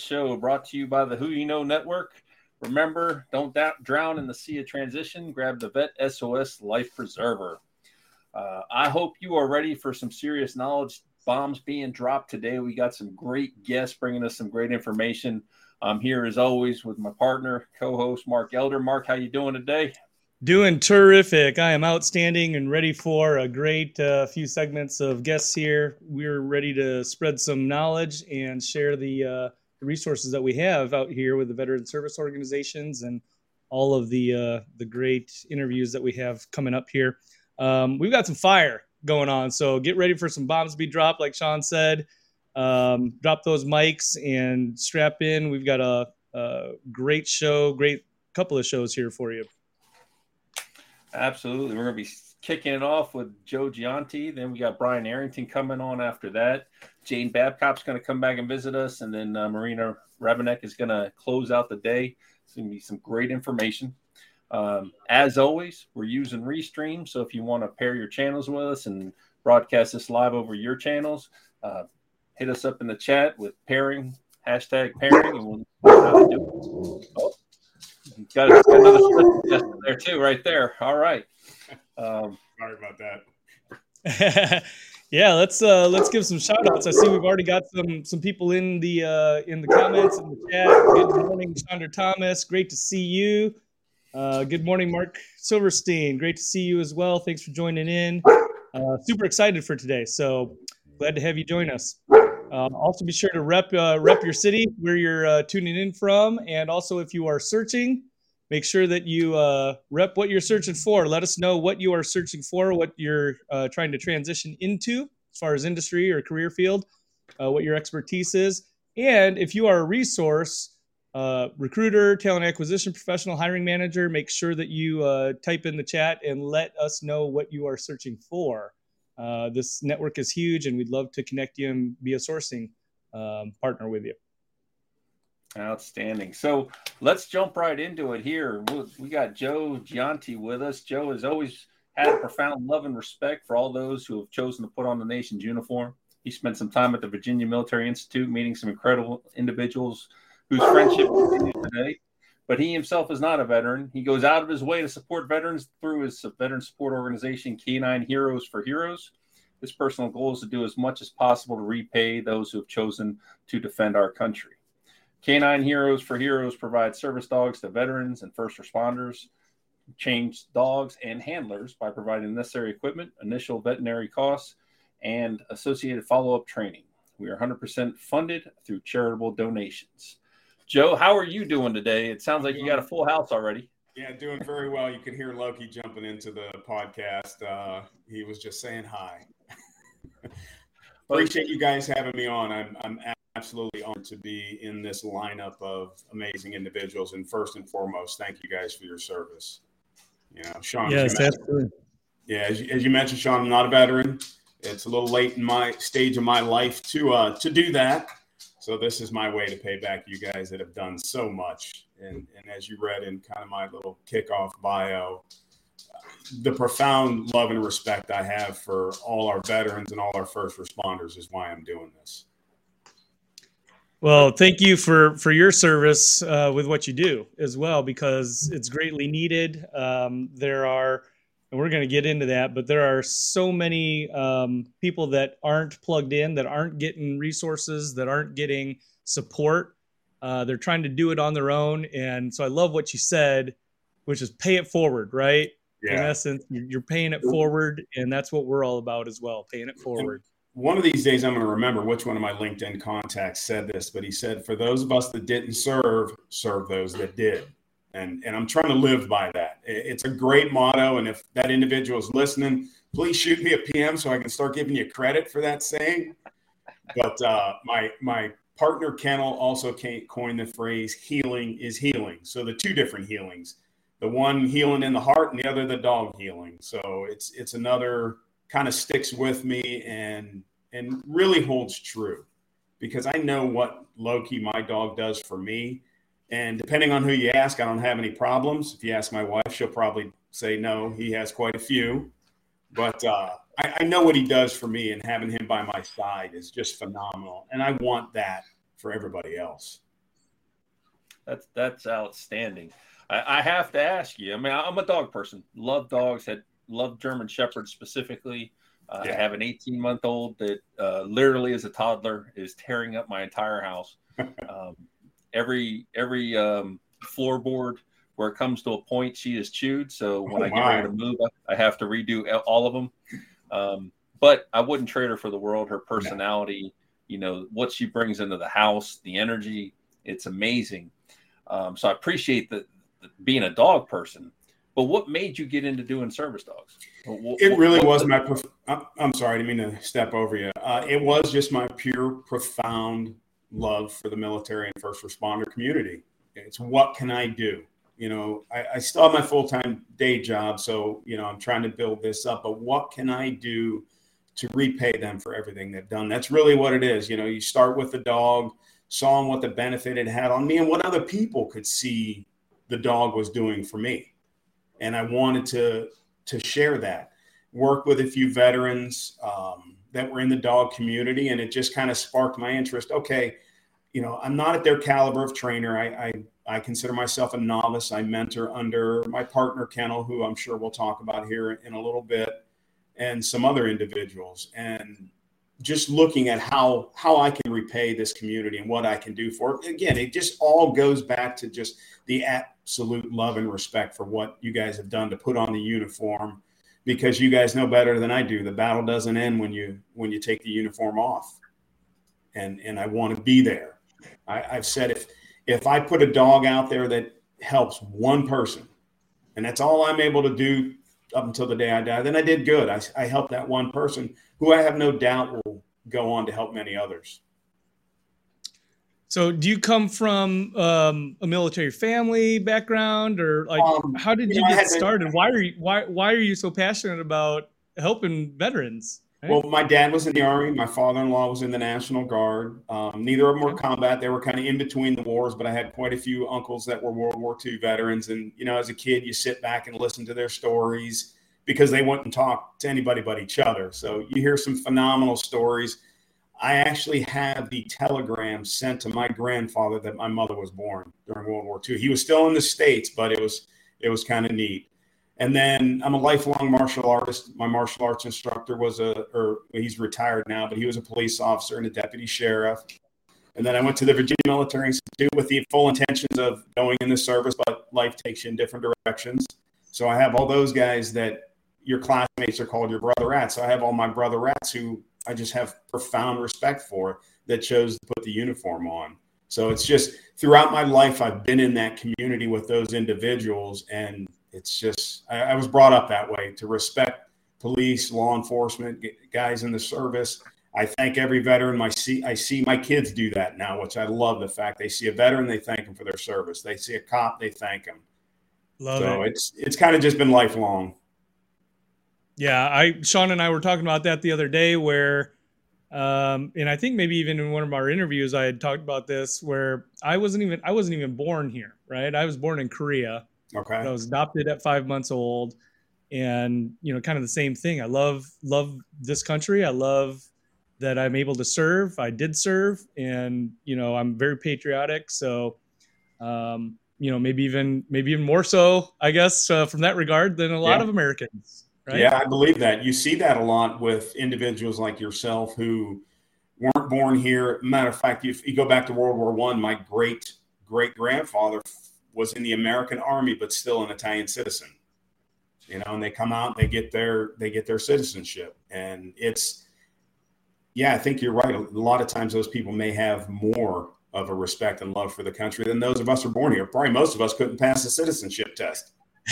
Show brought to you by the Who You Know Network. Remember, don't drown in the sea of transition. Grab the Vet SOS Life Preserver. Uh, I hope you are ready for some serious knowledge bombs being dropped today. We got some great guests bringing us some great information. I'm here as always with my partner, co-host Mark Elder. Mark, how you doing today? Doing terrific. I am outstanding and ready for a great uh, few segments of guests here. We're ready to spread some knowledge and share the, uh, the resources that we have out here with the veteran service organizations and all of the uh, the great interviews that we have coming up here. Um, we've got some fire going on, so get ready for some bombs to be dropped, like Sean said. Um, drop those mics and strap in. We've got a, a great show, great couple of shows here for you. Absolutely. We're going to be kicking it off with Joe Gionti. Then we got Brian Arrington coming on after that. Jane Babcock's going to come back and visit us. And then uh, Marina Rabanek is going to close out the day. It's going to be some great information. Um, as always, we're using Restream. So if you want to pair your channels with us and broadcast this live over your channels, uh, hit us up in the chat with pairing, hashtag pairing, and we'll it. Oh, Got, got another there too, right there. All right. Um, Sorry about that. yeah, let's uh, let's give some shout outs. I see we've already got some some people in the uh, in the comments in the chat. Good morning, Chandra Thomas. Great to see you. Uh, good morning, Mark Silverstein. Great to see you as well. Thanks for joining in. Uh, super excited for today. So glad to have you join us. Um, also, be sure to rep uh, rep your city where you're uh, tuning in from, and also if you are searching, make sure that you uh, rep what you're searching for. Let us know what you are searching for, what you're uh, trying to transition into as far as industry or career field, uh, what your expertise is, and if you are a resource. Uh, recruiter, talent acquisition professional, hiring manager, make sure that you type in the chat and let us know what you are searching for. Uh, this network is huge, and we'd love to connect you and be a sourcing um, partner with you. Outstanding. So let's jump right into it here. We got Joe Gionti with us. Joe has always had a profound love and respect for all those who have chosen to put on the nation's uniform. He spent some time at the Virginia Military Institute, meeting some incredible individuals whose friendship today but he himself is not a veteran. He goes out of his way to support veterans through his veteran support organization, Canine Heroes for Heroes. His personal goal is to do as much as possible to repay those who have chosen to defend our country. Canine Heroes for Heroes provides service dogs to veterans and first responders, change dogs and handlers by providing necessary equipment, initial veterinary costs, and associated follow up training. We are 100% funded through charitable donations. Joe, how are you doing today? It sounds like you got a full house already. Yeah, doing very well. You can hear Loki jumping into the podcast. Uh, he was just saying hi. Appreciate you guys having me on. I'm, I'm absolutely honored to be in this lineup of amazing individuals. And first and foremost, thank you guys for your service. You know, Sean. Yes, absolutely. Yeah, as you, as you mentioned, Sean, I'm not a veteran. It's a little late in my stage of my life to uh, to do that. So this is my way to pay back you guys that have done so much. And, and as you read in kind of my little kickoff bio, the profound love and respect I have for all our veterans and all our first responders is why I'm doing this. Well, thank you for for your service uh, with what you do as well, because it's greatly needed. Um, there are and we're going to get into that. But there are so many um, people that aren't plugged in, that aren't getting resources, that aren't getting support. Uh, they're trying to do it on their own, and so I love what you said, which is pay it forward, right? Yeah. In essence, you're paying it forward, and that's what we're all about as well, paying it forward. One of these days, I'm going to remember which one of my LinkedIn contacts said this, but he said, "For those of us that didn't serve, serve those that did." and and I'm trying to live by that. It's a great motto, and if that individual is listening, please shoot me a PM so I can start giving you credit for that saying. But uh, my my partner Kennel also coined the phrase "healing is healing." So the two different healings, the one healing in the heart, and the other the dog healing. So it's it's another kind of sticks with me and and really holds true because I know what Loki, my dog, does for me and depending on who you ask, I don't have any problems. If you ask my wife, she'll probably say no. He has quite a few. but uh, I, I know what he does for me, and having him by my side is just phenomenal. And I want that for everybody else. That's that's outstanding. I, I, have to ask you. I mean, I'm a dog person. Love dogs. Had love German Shepherds specifically. Uh, yeah. I have an 18 month old that uh, literally, as a toddler, is tearing up my entire house. um, every every um, floorboard where it comes to a point, she is chewed. So when oh, I get ready to move, I have to redo all of them. Um, but I wouldn't trade her for the world. Her personality, you know, what she brings into the house, the energy, it's amazing. Um, so I appreciate the, being a dog person. But what made you get into doing service dogs? What, it really what, was my. Prof- I'm sorry, I didn't mean to step over you. Uh, it was just my pure, profound love for the military and first responder community. It's what can I do? You know, I, I still have my full time day job, so you know I'm trying to build this up. But what can I do to repay them for everything they've done? That's really what it is. You know, you start with the dog, saw what the benefit it had on me, and what other people could see the dog was doing for me, and I wanted to to share that. Work with a few veterans um, that were in the dog community, and it just kind of sparked my interest. Okay, you know, I'm not at their caliber of trainer. I, I I consider myself a novice. I mentor under my partner, Kennel, who I'm sure we'll talk about here in a little bit, and some other individuals. And just looking at how how I can repay this community and what I can do for it. Again, it just all goes back to just the absolute love and respect for what you guys have done to put on the uniform because you guys know better than I do. The battle doesn't end when you when you take the uniform off. And and I want to be there. I, I've said if if I put a dog out there that helps one person, and that's all I'm able to do up until the day I die, then I did good. I, I helped that one person who I have no doubt will go on to help many others. So, do you come from um, a military family background, or like, um, how did you, you know, get started? Why are you why why are you so passionate about helping veterans? Well, my dad was in the army. My father-in-law was in the National Guard. Um, neither of them were combat. They were kind of in between the wars, but I had quite a few uncles that were World War II veterans. And you know, as a kid, you sit back and listen to their stories because they wouldn't talk to anybody but each other. So you hear some phenomenal stories. I actually have the telegram sent to my grandfather that my mother was born during World War II. He was still in the states, but it was it was kind of neat. And then I'm a lifelong martial artist. My martial arts instructor was a, or he's retired now, but he was a police officer and a deputy sheriff. And then I went to the Virginia Military Institute with the full intentions of going in the service, but life takes you in different directions. So I have all those guys that your classmates are called your brother rats. So I have all my brother rats who I just have profound respect for that chose to put the uniform on. So it's just throughout my life, I've been in that community with those individuals. And it's just I, I was brought up that way to respect police, law enforcement, guys in the service. I thank every veteran. My see, I see my kids do that now, which I love. The fact they see a veteran, they thank them for their service. They see a cop, they thank them. Love so it. it's it's kind of just been lifelong. Yeah, I Sean and I were talking about that the other day, where, um, and I think maybe even in one of our interviews I had talked about this, where I wasn't even I wasn't even born here, right? I was born in Korea, Okay. I was adopted at five months old, and you know, kind of the same thing. I love love this country. I love that I'm able to serve. I did serve, and you know, I'm very patriotic. So, um, you know, maybe even maybe even more so, I guess, uh, from that regard than a lot yeah. of Americans. Right? Yeah, I believe that. You see that a lot with individuals like yourself who weren't born here. Matter of fact, if you go back to World War One, my great great grandfather was in the American army, but still an Italian citizen. You know, and they come out, they get their they get their citizenship, and it's yeah, I think you're right. A lot of times, those people may have more of a respect and love for the country than those of us who are born here. Probably most of us couldn't pass the citizenship test.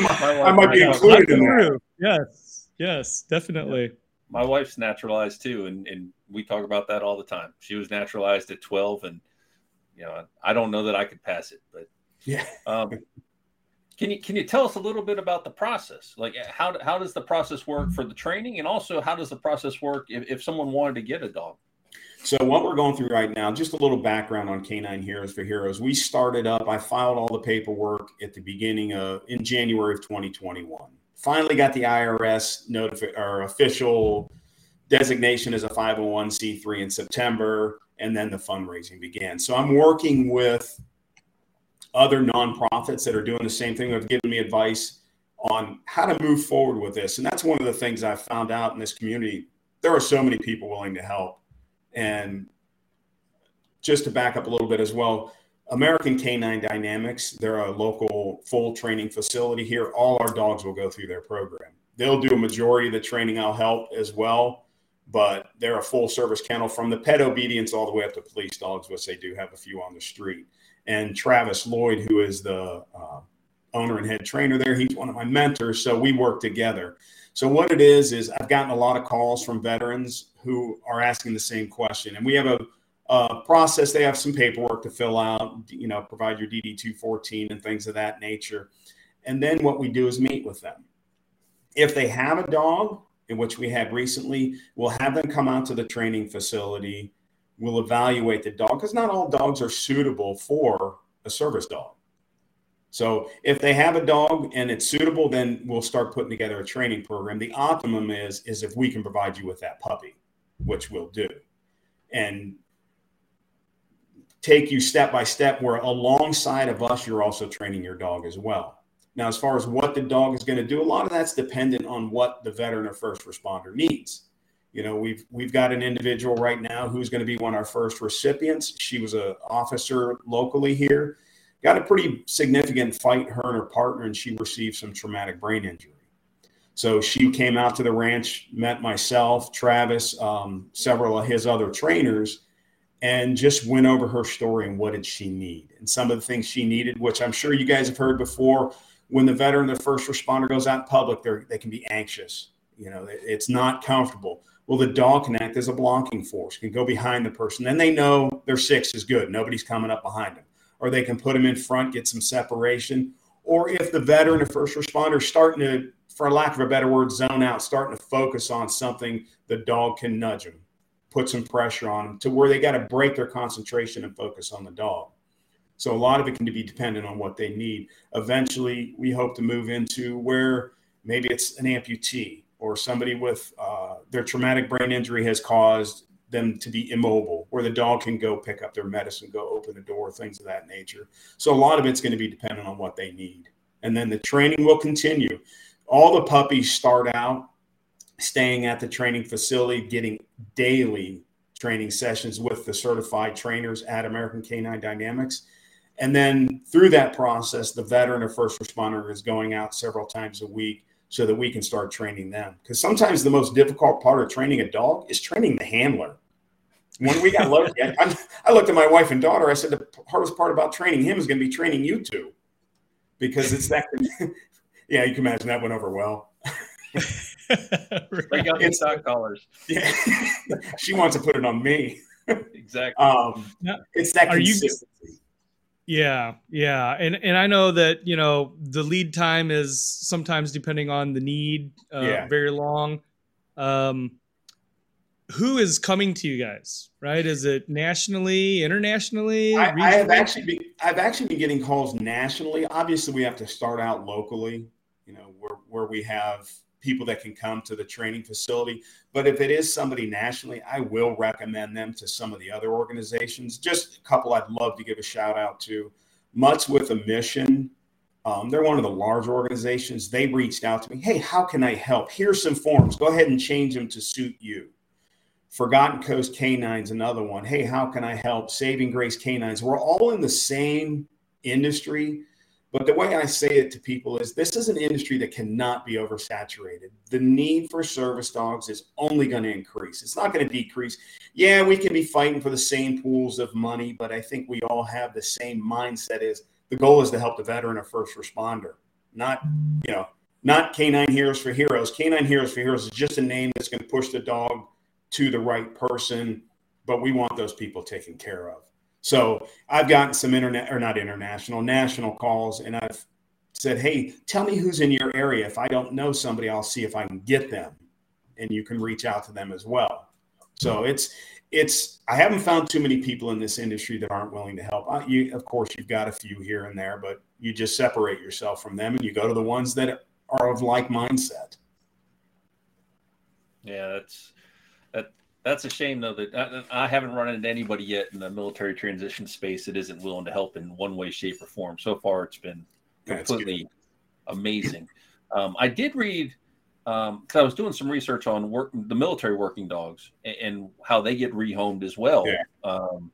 I might be included in that. Yes, yes, definitely. My wife's naturalized too, and, and we talk about that all the time. She was naturalized at 12, and you know, I don't know that I could pass it, but yeah. um, can you can you tell us a little bit about the process? Like how how does the process work for the training, and also how does the process work if, if someone wanted to get a dog? So what we're going through right now, just a little background on Canine Heroes for Heroes. We started up. I filed all the paperwork at the beginning of in January of 2021 finally got the IRS notifi- or official designation as a 501c3 in September, and then the fundraising began. So I'm working with other nonprofits that are doing the same thing. They've given me advice on how to move forward with this. And that's one of the things I found out in this community. There are so many people willing to help. And just to back up a little bit as well, American Canine Dynamics, they're a local full training facility here. All our dogs will go through their program. They'll do a majority of the training. I'll help as well, but they're a full service kennel from the pet obedience all the way up to police dogs, which they do have a few on the street. And Travis Lloyd, who is the uh, owner and head trainer there, he's one of my mentors. So we work together. So what it is is I've gotten a lot of calls from veterans who are asking the same question, and we have a uh, process. They have some paperwork to fill out, you know, provide your DD 214 and things of that nature. And then what we do is meet with them. If they have a dog, which we had recently, we'll have them come out to the training facility. We'll evaluate the dog because not all dogs are suitable for a service dog. So if they have a dog and it's suitable, then we'll start putting together a training program. The optimum is is if we can provide you with that puppy, which we'll do. And take you step by step where alongside of us you're also training your dog as well now as far as what the dog is going to do a lot of that's dependent on what the veteran or first responder needs. You know we've we've got an individual right now who's going to be one of our first recipients. She was a officer locally here got a pretty significant fight her and her partner and she received some traumatic brain injury. So she came out to the ranch met myself travis um, several of his other trainers and just went over her story and what did she need. And some of the things she needed which i'm sure you guys have heard before when the veteran the first responder goes out in public they they can be anxious. You know it's not comfortable. Well the dog can act as a blocking force can go behind the person then they know their six is good. Nobody's coming up behind them. Or they can put them in front get some separation. Or if the veteran or first responder starting to for lack of a better word zone out starting to focus on something the dog can nudge them put some pressure on them to where they got to break their concentration and focus on the dog. So a lot of it can be dependent on what they need. Eventually, we hope to move into where maybe it's an amputee or somebody with uh, their traumatic brain injury has caused them to be immobile, where the dog can go pick up their medicine, go open the door, things of that nature. So a lot of it's going to be dependent on what they need. And then the training will continue. All the puppies start out staying at the training facility, getting daily training sessions with the certified trainers at American Canine Dynamics. And then through that process, the veteran or first responder is going out several times a week so that we can start training them. Because sometimes the most difficult part of training a dog is training the handler. When we got lucky, I, I looked at my wife and daughter. I said, the hardest part about training him is going to be training you two because it's that. yeah, you can imagine that went over well. Break out the stock collars. Yeah, she wants to put it on me. exactly. Um, it's that Are consistency. You, yeah, yeah, and and I know that you know the lead time is sometimes depending on the need, uh, yeah. very long. Um, who is coming to you guys? Right? Is it nationally, internationally? I, I have actually been, I've actually been getting calls nationally. Obviously, we have to start out locally. You know, where where we have people that can come to the training facility. But if it is somebody nationally, I will recommend them to some of the other organizations. Just a couple I'd love to give a shout out to. Mutts with a Mission. Um, they're one of the large organizations. They reached out to me. Hey, how can I help? Here's some forms. Go ahead and change them to suit you. Forgotten Coast Canines, another one. Hey, how can I help? Saving Grace Canines. We're all in the same industry, but the way I say it to people is this is an industry that cannot be oversaturated. The need for service dogs is only going to increase. It's not going to decrease. Yeah, we can be fighting for the same pools of money, but I think we all have the same mindset is the goal is to help the veteran or first responder, not, you know, not Canine Heroes for Heroes. Canine Heroes for Heroes is just a name that's going to push the dog to the right person, but we want those people taken care of. So I've gotten some internet or not international, national calls, and I've said, "Hey, tell me who's in your area. If I don't know somebody, I'll see if I can get them, and you can reach out to them as well." So it's it's I haven't found too many people in this industry that aren't willing to help. Uh, you, of course, you've got a few here and there, but you just separate yourself from them and you go to the ones that are of like mindset. Yeah, that's that. That's a shame though that I, I haven't run into anybody yet in the military transition space that isn't willing to help in one way, shape, or form. So far, it's been completely amazing. Um, I did read because um, I was doing some research on work, the military working dogs and, and how they get rehomed as well. Yeah. Um,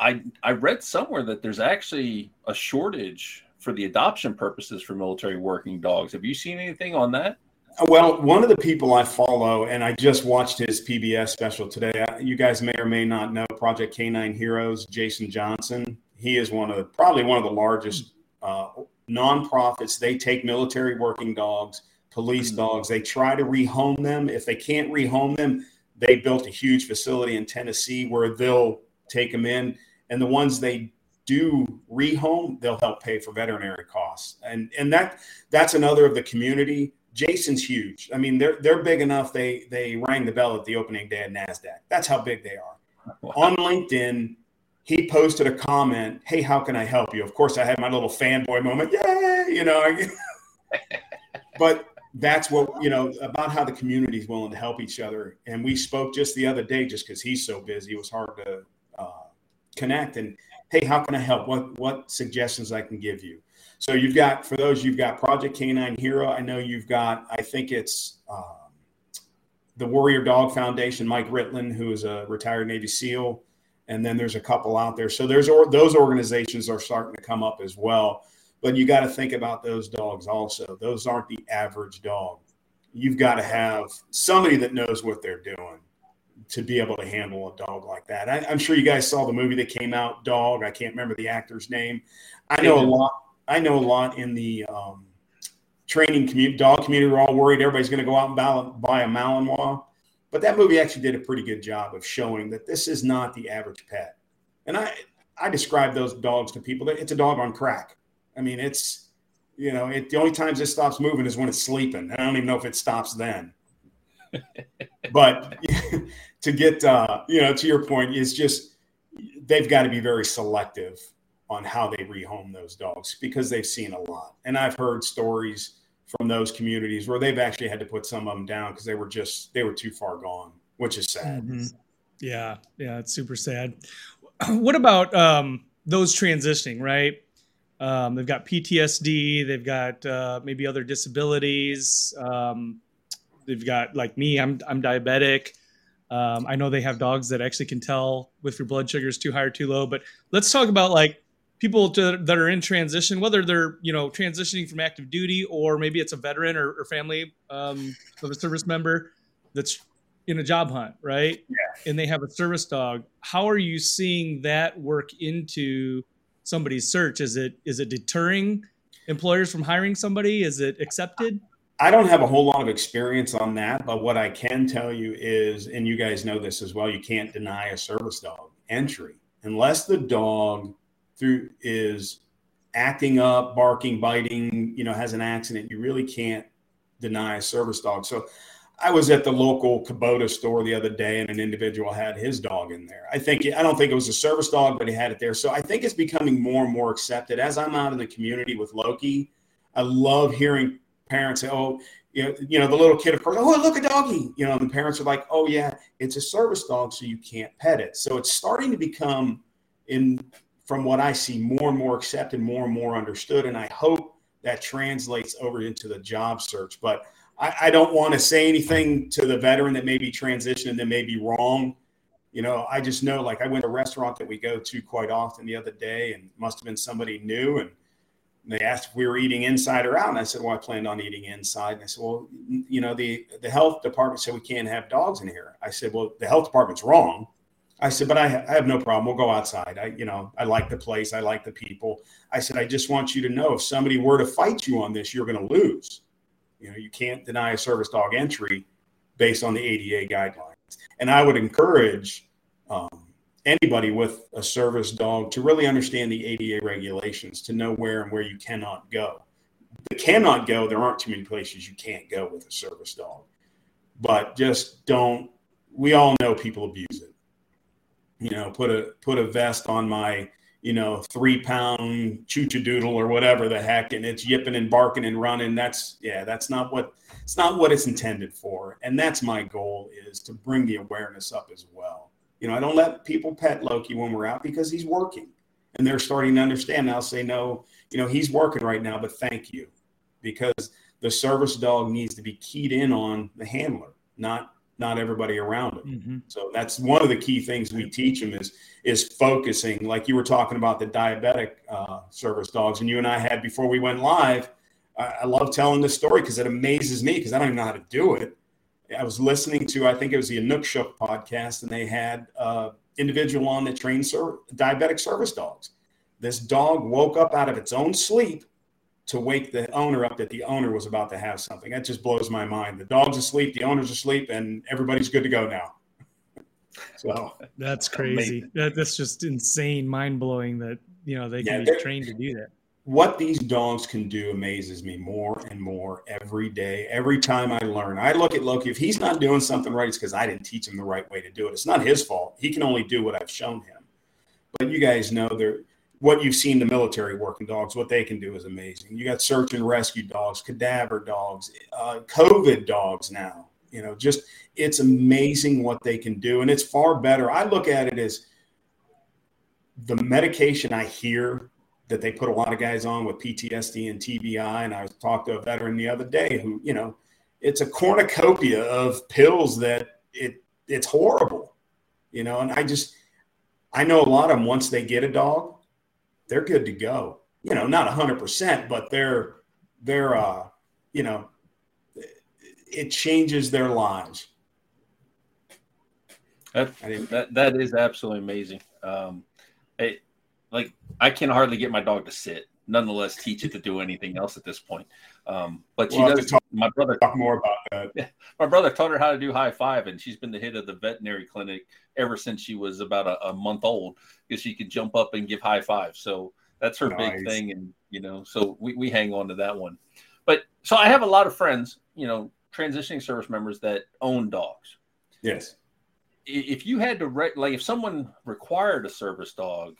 I I read somewhere that there's actually a shortage for the adoption purposes for military working dogs. Have you seen anything on that? Well, one of the people I follow, and I just watched his PBS special today. Uh, you guys may or may not know Project Canine Heroes, Jason Johnson. He is one of the, probably one of the largest uh, nonprofits. They take military working dogs, police mm-hmm. dogs. They try to rehome them. If they can't rehome them, they built a huge facility in Tennessee where they'll take them in, and the ones they do rehome, they'll help pay for veterinary costs. And and that that's another of the community. Jason's huge. I mean, they're they're big enough. They they rang the bell at the opening day at Nasdaq. That's how big they are. Wow. On LinkedIn, he posted a comment. Hey, how can I help you? Of course, I had my little fanboy moment. Yay! You know. but that's what you know about how the community is willing to help each other. And we spoke just the other day, just because he's so busy, it was hard to uh, connect. And hey, how can I help? What what suggestions I can give you? So you've got for those you've got Project Canine Hero. I know you've got. I think it's um, the Warrior Dog Foundation. Mike Ritland, who is a retired Navy SEAL, and then there's a couple out there. So there's or, those organizations are starting to come up as well. But you got to think about those dogs also. Those aren't the average dog. You've got to have somebody that knows what they're doing to be able to handle a dog like that. I, am sure you guys saw the movie that came out, Dog. I can't remember the actor's name. I know a lot. I know a lot in the um, training community, dog community. We're all worried everybody's going to go out and buy, buy a Malinois, but that movie actually did a pretty good job of showing that this is not the average pet. And I, I describe those dogs to people that it's a dog on crack. I mean, it's you know, it, the only times it stops moving is when it's sleeping. I don't even know if it stops then. but to get uh, you know to your point is just they've got to be very selective on how they rehome those dogs because they've seen a lot and i've heard stories from those communities where they've actually had to put some of them down because they were just they were too far gone which is sad mm-hmm. yeah yeah it's super sad what about um, those transitioning right um, they've got ptsd they've got uh, maybe other disabilities um, they've got like me i'm, I'm diabetic um, I know they have dogs that actually can tell if your blood sugar is too high or too low. But let's talk about like people to, that are in transition, whether they're you know transitioning from active duty or maybe it's a veteran or, or family um, of a service member that's in a job hunt, right? Yeah. And they have a service dog. How are you seeing that work into somebody's search? Is it is it deterring employers from hiring somebody? Is it accepted? I don't have a whole lot of experience on that, but what I can tell you is, and you guys know this as well, you can't deny a service dog entry unless the dog through is acting up, barking, biting, you know, has an accident. You really can't deny a service dog. So I was at the local Kubota store the other day, and an individual had his dog in there. I think I don't think it was a service dog, but he had it there. So I think it's becoming more and more accepted as I'm out in the community with Loki. I love hearing parents say, "Oh, you know, the little kid, of course, oh, look a doggy." You know, the parents are like, "Oh, yeah, it's a service dog, so you can't pet it." So it's starting to become, in from what I see, more and more accepted, more and more understood, and I hope that translates over into the job search. But I, I don't want to say anything to the veteran that may be transitioning that may be wrong. You know, I just know, like, I went to a restaurant that we go to quite often the other day, and must have been somebody new, and they asked if we were eating inside or out, and I said, "Well, I planned on eating inside." And I said, "Well, you know, the the health department said we can't have dogs in here." I said, "Well, the health department's wrong." I said, "But I, ha- I have no problem. We'll go outside. I, you know, I like the place. I like the people." I said, "I just want you to know if somebody were to fight you on this, you're going to lose. You know, you can't deny a service dog entry based on the ADA guidelines." And I would encourage. Um, anybody with a service dog to really understand the ADA regulations, to know where and where you cannot go. The cannot go, there aren't too many places you can't go with a service dog. But just don't, we all know people abuse it. You know, put a put a vest on my, you know, three pound choochadoodle or whatever the heck, and it's yipping and barking and running. That's yeah, that's not what it's not what it's intended for. And that's my goal is to bring the awareness up as well. You know, I don't let people pet Loki when we're out because he's working and they're starting to understand. I'll say, no, you know, he's working right now, but thank you. Because the service dog needs to be keyed in on the handler, not not everybody around him. Mm-hmm. So that's one of the key things we teach them is is focusing. Like you were talking about the diabetic uh, service dogs, and you and I had before we went live. I, I love telling this story because it amazes me because I don't even know how to do it. I was listening to I think it was the Inukshuk podcast, and they had uh, individual on that trained ser- diabetic service dogs. This dog woke up out of its own sleep to wake the owner up that the owner was about to have something. That just blows my mind. The dog's asleep, the owner's asleep, and everybody's good to go now. So that's crazy. That, that's just insane, mind blowing that you know they can yeah, be trained to do that. What these dogs can do amazes me more and more every day. Every time I learn, I look at Loki. If he's not doing something right, it's because I didn't teach him the right way to do it. It's not his fault. He can only do what I've shown him. But you guys know there what you've seen the military working dogs, what they can do is amazing. You got search and rescue dogs, cadaver dogs, uh, COVID dogs now. You know, just it's amazing what they can do. And it's far better. I look at it as the medication I hear that they put a lot of guys on with PTSD and TBI. And I talked to a veteran the other day who, you know, it's a cornucopia of pills that it it's horrible, you know. And I just I know a lot of them once they get a dog, they're good to go. You know, not hundred percent, but they're they're uh, you know, it changes their lives. That that, that is absolutely amazing. Um, it, like I can hardly get my dog to sit. Nonetheless, teach it to do anything else at this point. Um, but she we'll does. Talk, my brother talk more about that. My brother taught her how to do high five, and she's been the hit of the veterinary clinic ever since she was about a, a month old because she could jump up and give high five. So that's her nice. big thing, and you know, so we, we hang on to that one. But so I have a lot of friends, you know, transitioning service members that own dogs. Yes. If you had to re- like, if someone required a service dog,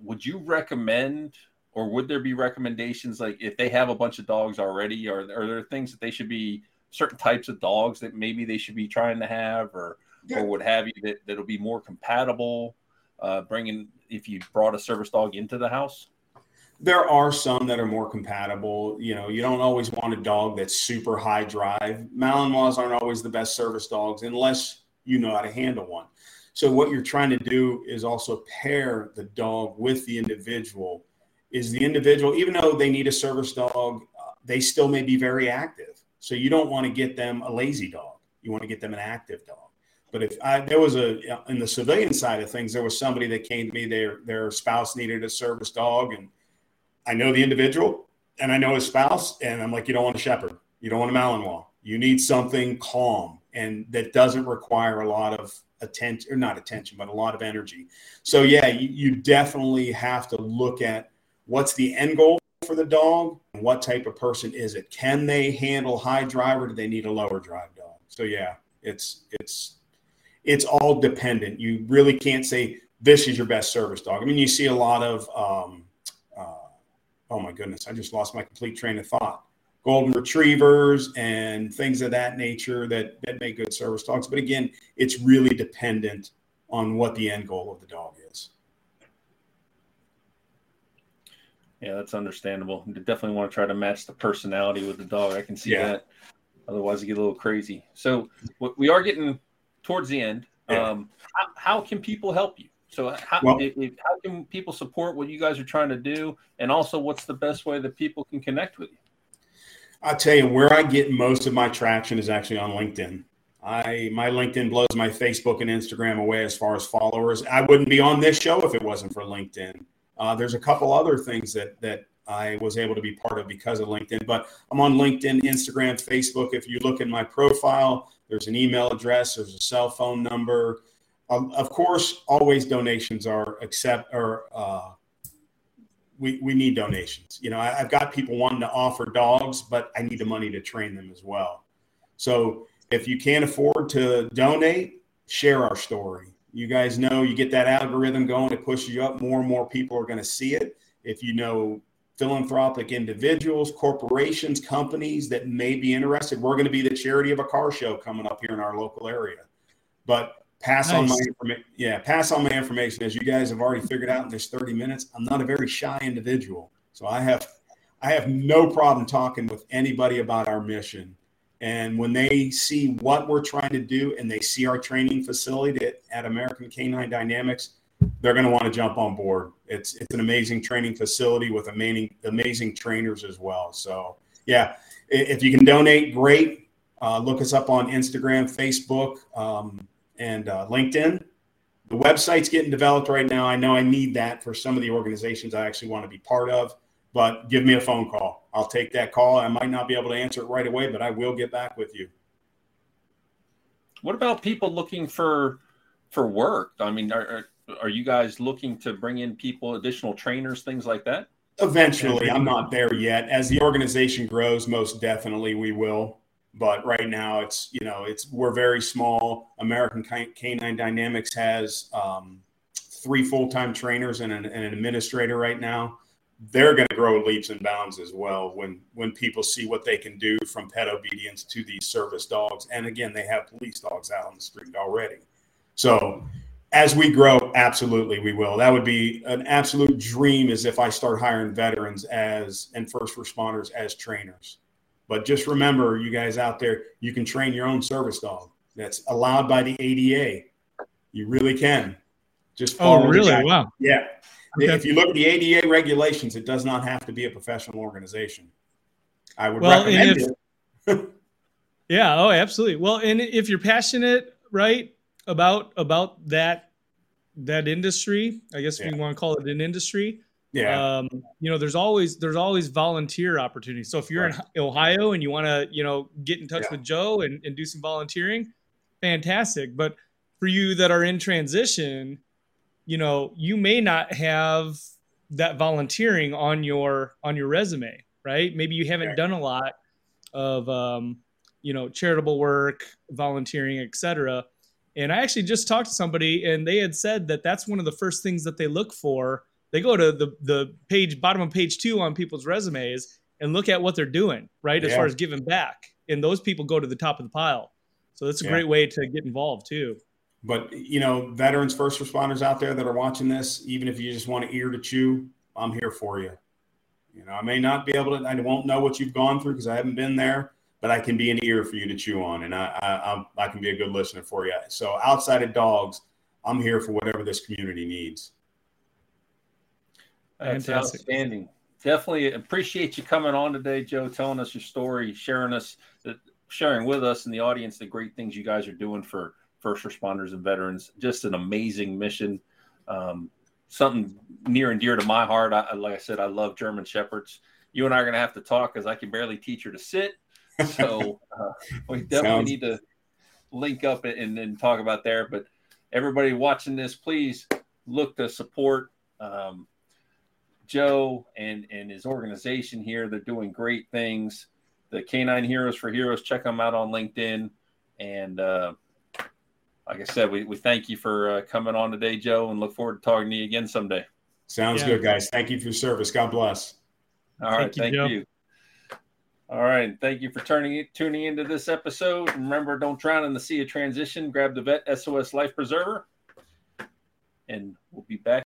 would you recommend, or would there be recommendations like if they have a bunch of dogs already, or are there things that they should be certain types of dogs that maybe they should be trying to have, or yeah. or would have you that that'll be more compatible? uh, bringing if you brought a service dog into the house? There are some that are more compatible. You know, you don't always want a dog that's super high drive. Malinois aren't always the best service dogs unless you know how to handle one. So what you're trying to do is also pair the dog with the individual. Is the individual, even though they need a service dog, uh, they still may be very active. So you don't want to get them a lazy dog. You want to get them an active dog. But if I, there was a in the civilian side of things, there was somebody that came to me. Their their spouse needed a service dog, and I know the individual and I know his spouse, and I'm like, you don't want a shepherd, you don't want a Malinois. You need something calm and that doesn't require a lot of attention or not attention, but a lot of energy. So yeah, you, you definitely have to look at what's the end goal for the dog what type of person is it. Can they handle high drive or do they need a lower drive dog? So yeah, it's it's it's all dependent. You really can't say this is your best service dog. I mean, you see a lot of, um, uh, oh my goodness, I just lost my complete train of thought. Golden retrievers and things of that nature that that make good service dogs. But again, it's really dependent on what the end goal of the dog is. Yeah, that's understandable. You definitely want to try to match the personality with the dog. I can see yeah. that. Otherwise, you get a little crazy. So we are getting towards the end. Yeah. Um, how, how, can people help you? So how, well, if, if, how can people support what you guys are trying to do? And also, what's the best way that people can connect with you? I'll tell you where I get most of my traction is actually on LinkedIn. I my LinkedIn blows my Facebook and Instagram away as far as followers. I wouldn't be on this show if it wasn't for LinkedIn. Uh, there's a couple other things that that I was able to be part of because of LinkedIn. But I'm on LinkedIn, Instagram, Facebook. If you look in my profile, there's an email address, there's a cell phone number. Um, of course, always donations are accept or uh, we, we need donations. You know, I, have got people wanting to offer dogs, but I need the money to train them as well. So if you can't afford to donate, share our story You guys know you get that algorithm going, it pushes you up. More and more people are going to see it. If you know philanthropic individuals, corporations, companies that may be interested, we're going to be the charity of a car show coming up here in our local area. But pass nice. on my information. Yeah, pass on my information. As you guys have already figured out in this 30 minutes, I'm not a very shy individual. So I have I have no problem talking with anybody about our mission. And when they see what we're trying to do and they see our training facility at, at American Canine Dynamics, they're going to want to jump on board. It's it's an amazing training facility with amazing amazing trainers as well. So yeah, if you can donate, great. Uh, look us up on Instagram, Facebook, um, and uh, LinkedIn. The website's getting developed right now. I know I need that for some of the organizations I actually want to be part of but give me a phone call. I'll take that call. I might not be able to answer it right away, but I will get back with you. What about people looking for for work? I mean, are are you guys looking to bring in people, additional trainers, things like that? Eventually, I'm not there yet. As the organization grows, most definitely we will. But right now, it's you know, it's we're very small. American Canine Dynamics has um, three full time trainers and an, and an administrator right now they're going to grow leaps and bounds as well when when people see what they can do from pet obedience to these service dogs. And again they have police dogs out on the street already. So as we grow absolutely we will. That would be an absolute dream is if i start hiring veterans as and first responders as trainers. But just remember you guys out there you can train your own service dog that's allowed by the ada you really can. Just oh really? wow. Yeah. If you look at the ADA regulations, it does not have to be a professional organization. I would well, recommend if, it. yeah. Oh, absolutely. Well, and if you're passionate, right, about about that that industry, I guess yeah. we want to call it an industry. Yeah. Um, you know, there's always there's always volunteer opportunities. So if you're right. in Ohio and you want to, you know, get in touch yeah. with Joe and, and do some volunteering, fantastic. But for you that are in transition, you know you may not have that volunteering on your on your resume right? Maybe you haven't done a lot of um, you know charitable work volunteering etc and i actually just talked to somebody and they had said that that's one of the first things that they look for. They go to the the page bottom of page two on people's resumes and look at what they're doing right as yeah. far as giving back. And those people go to the top of the pile. So that's a yeah. great way to get involved too but you know, veterans, first responders out there that are watching this, even if you just want an ear to chew, I'm here for you. You know, I may not be able to, I won't know what you've gone through because I haven't been there, but I can be an ear for you to chew on, and I, I, I can be a good listener for you. So outside of dogs, I'm here for whatever this community needs. That's Fantastic. outstanding. Definitely appreciate you coming on today, Joe, telling us your story, sharing us, sharing with us and the audience the great things you guys are doing for first responders and veterans. Just an amazing mission. Um, something near and dear to my heart. I, like I said, I love German Shepherds. You and I are going to have to talk because I can barely teach her to sit. So uh, we definitely Sounds- need to link up and, and talk about there. But everybody watching this, please look to support um, Joe and, and his organization here. They're doing great things. The Canine Heroes for Heroes, check them out on LinkedIn. And uh, like I said, we, we thank you for uh, coming on today, Joe, and look forward to talking to you again someday. Sounds yeah. good, guys. Thank you for your service. God bless. All right. Thank, you, thank you. All right. Thank you for turning tuning into this episode. Remember, don't drown in the sea of transition. Grab the Vet SOS Life Preserver. And we'll be back.